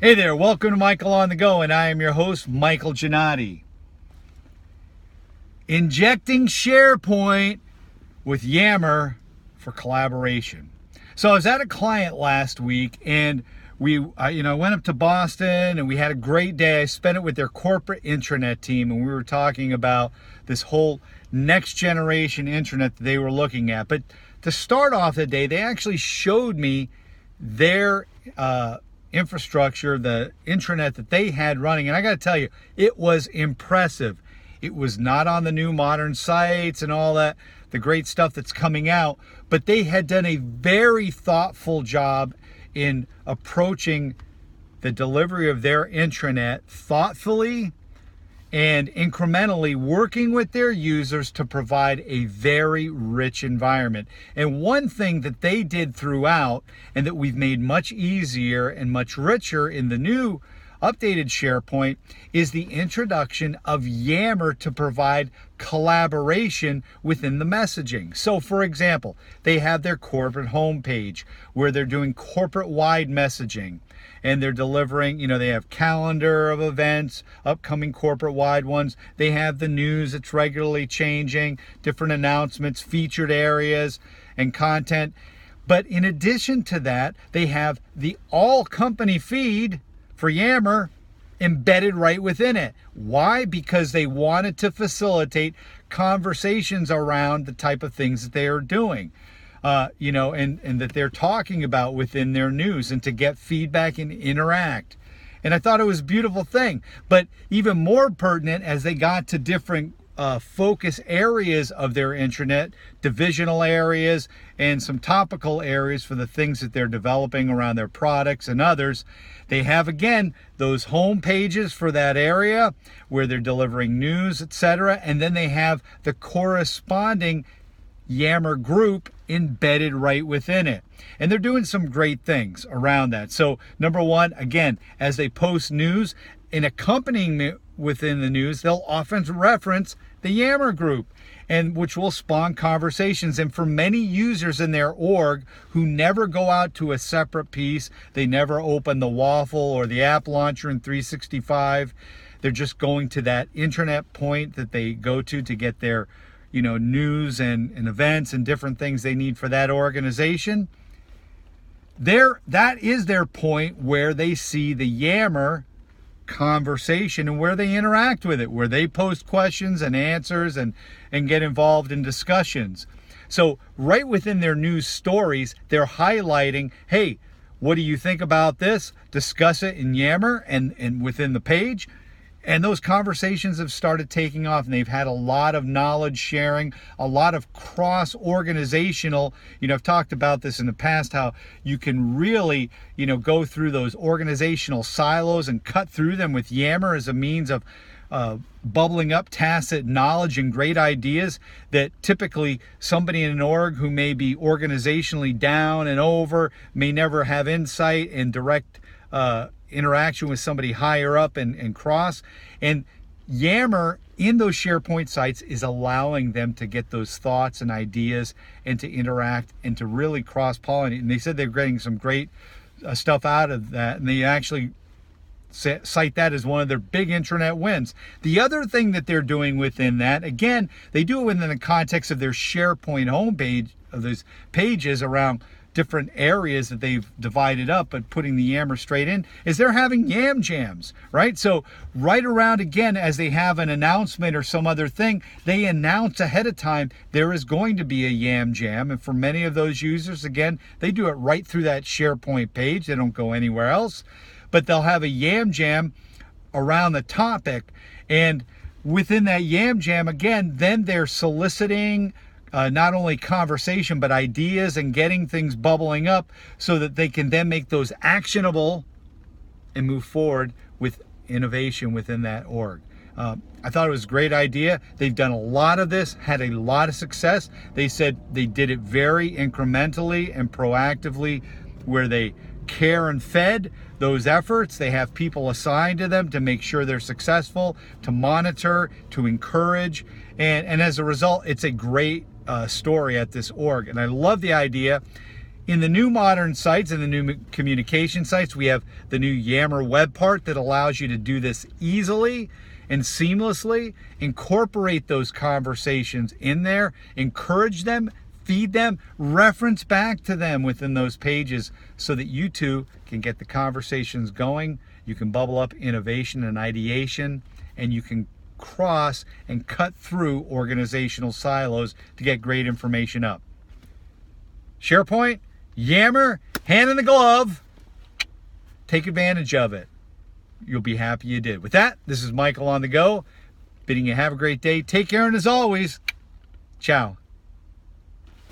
Hey there, welcome to Michael on the Go, and I am your host, Michael Gannotti. Injecting SharePoint with Yammer for collaboration. So I was at a client last week, and we, uh, you know, went up to Boston, and we had a great day. I spent it with their corporate intranet team, and we were talking about this whole next generation intranet that they were looking at. But to start off the day, they actually showed me their uh, infrastructure, the intranet that they had running. And I got to tell you, it was impressive. It was not on the new modern sites and all that, the great stuff that's coming out, but they had done a very thoughtful job in approaching the delivery of their intranet thoughtfully and incrementally working with their users to provide a very rich environment. And one thing that they did throughout, and that we've made much easier and much richer in the new updated SharePoint, is the introduction of Yammer to provide collaboration within the messaging. So, for example, they have their corporate homepage where they're doing corporate wide messaging and they're delivering, you know, they have calendar of events, upcoming corporate wide ones. They have the news that's regularly changing, different announcements, featured areas, and content. But in addition to that, they have the all company feed for Yammer embedded right within it. Why? Because they wanted to facilitate conversations around the type of things that they are doing uh, you know, and, and that they're talking about within their news and to get feedback and interact. And I thought it was a beautiful thing. But even more pertinent as they got to different uh, focus areas of their intranet, divisional areas, and some topical areas for the things that they're developing around their products and others. They have again those home pages for that area where they're delivering news, etc. And then they have the corresponding Yammer group embedded right within it. And they're doing some great things around that. So, number one, again, as they post news, in accompanying within the news, they'll often reference the Yammer group and which will spawn conversations. And for many users in their org who never go out to a separate piece, they never open the waffle or the app launcher in 365. They're just going to that internet point that they go to to get their you know, news and, and events and different things they need for that organization. There, that is their point where they see the Yammer conversation and where they interact with it, where they post questions and answers and, and get involved in discussions. So, right within their news stories, they're highlighting, hey, what do you think about this? Discuss it in Yammer and, and within the page. And those conversations have started taking off, and they've had a lot of knowledge sharing, a lot of cross organizational. You know, I've talked about this in the past how you can really, you know, go through those organizational silos and cut through them with Yammer as a means of uh, bubbling up tacit knowledge and great ideas that typically somebody in an org who may be organizationally down and over may never have insight and direct uh, interaction with somebody higher up and, and cross. And Yammer in those SharePoint sites is allowing them to get those thoughts and ideas and to interact and to really cross pollinate. And they said they're getting some great uh, stuff out of that. And they actually cite that as one of their big intranet wins. The other thing that they're doing within that, again, they do it within the context of their SharePoint homepage of those pages around different areas that they've divided up, but putting the yammer straight in, is they're having yam jams, right? So, right around again, as they have an announcement or some other thing, they announce ahead of time there is going to be a yam jam. And for many of those users, again, they do it right through that SharePoint page, they don't go anywhere else, but they'll have a yam jam around the topic. And within that yam jam, again, then they're soliciting uh, not only conversation but ideas and getting things bubbling up so that they can then make those actionable and move forward with innovation within that org. Uh, I thought it was a great idea. They've done a lot of this, had a lot of success. They said they did it very incrementally and proactively, where they care and fed those efforts. They have people assigned to them to make sure they're successful, to monitor, to encourage. And, and as a result, it's a great uh, story at this org. And I love the idea. In the new modern sites and the new communication sites, we have the new Yammer web part that allows you to do this easily and seamlessly. Incorporate those conversations in there, encourage them, feed them, reference back to them within those pages so that you two can get the conversations going. You can bubble up innovation and ideation, and you can cross and cut through organizational silos to get great information up. SharePoint, Yammer, hand in the glove. Take advantage of it. You'll be happy you did. With that, this is Michael on the go, bidding you have a great day. Take care, and as always, ciao.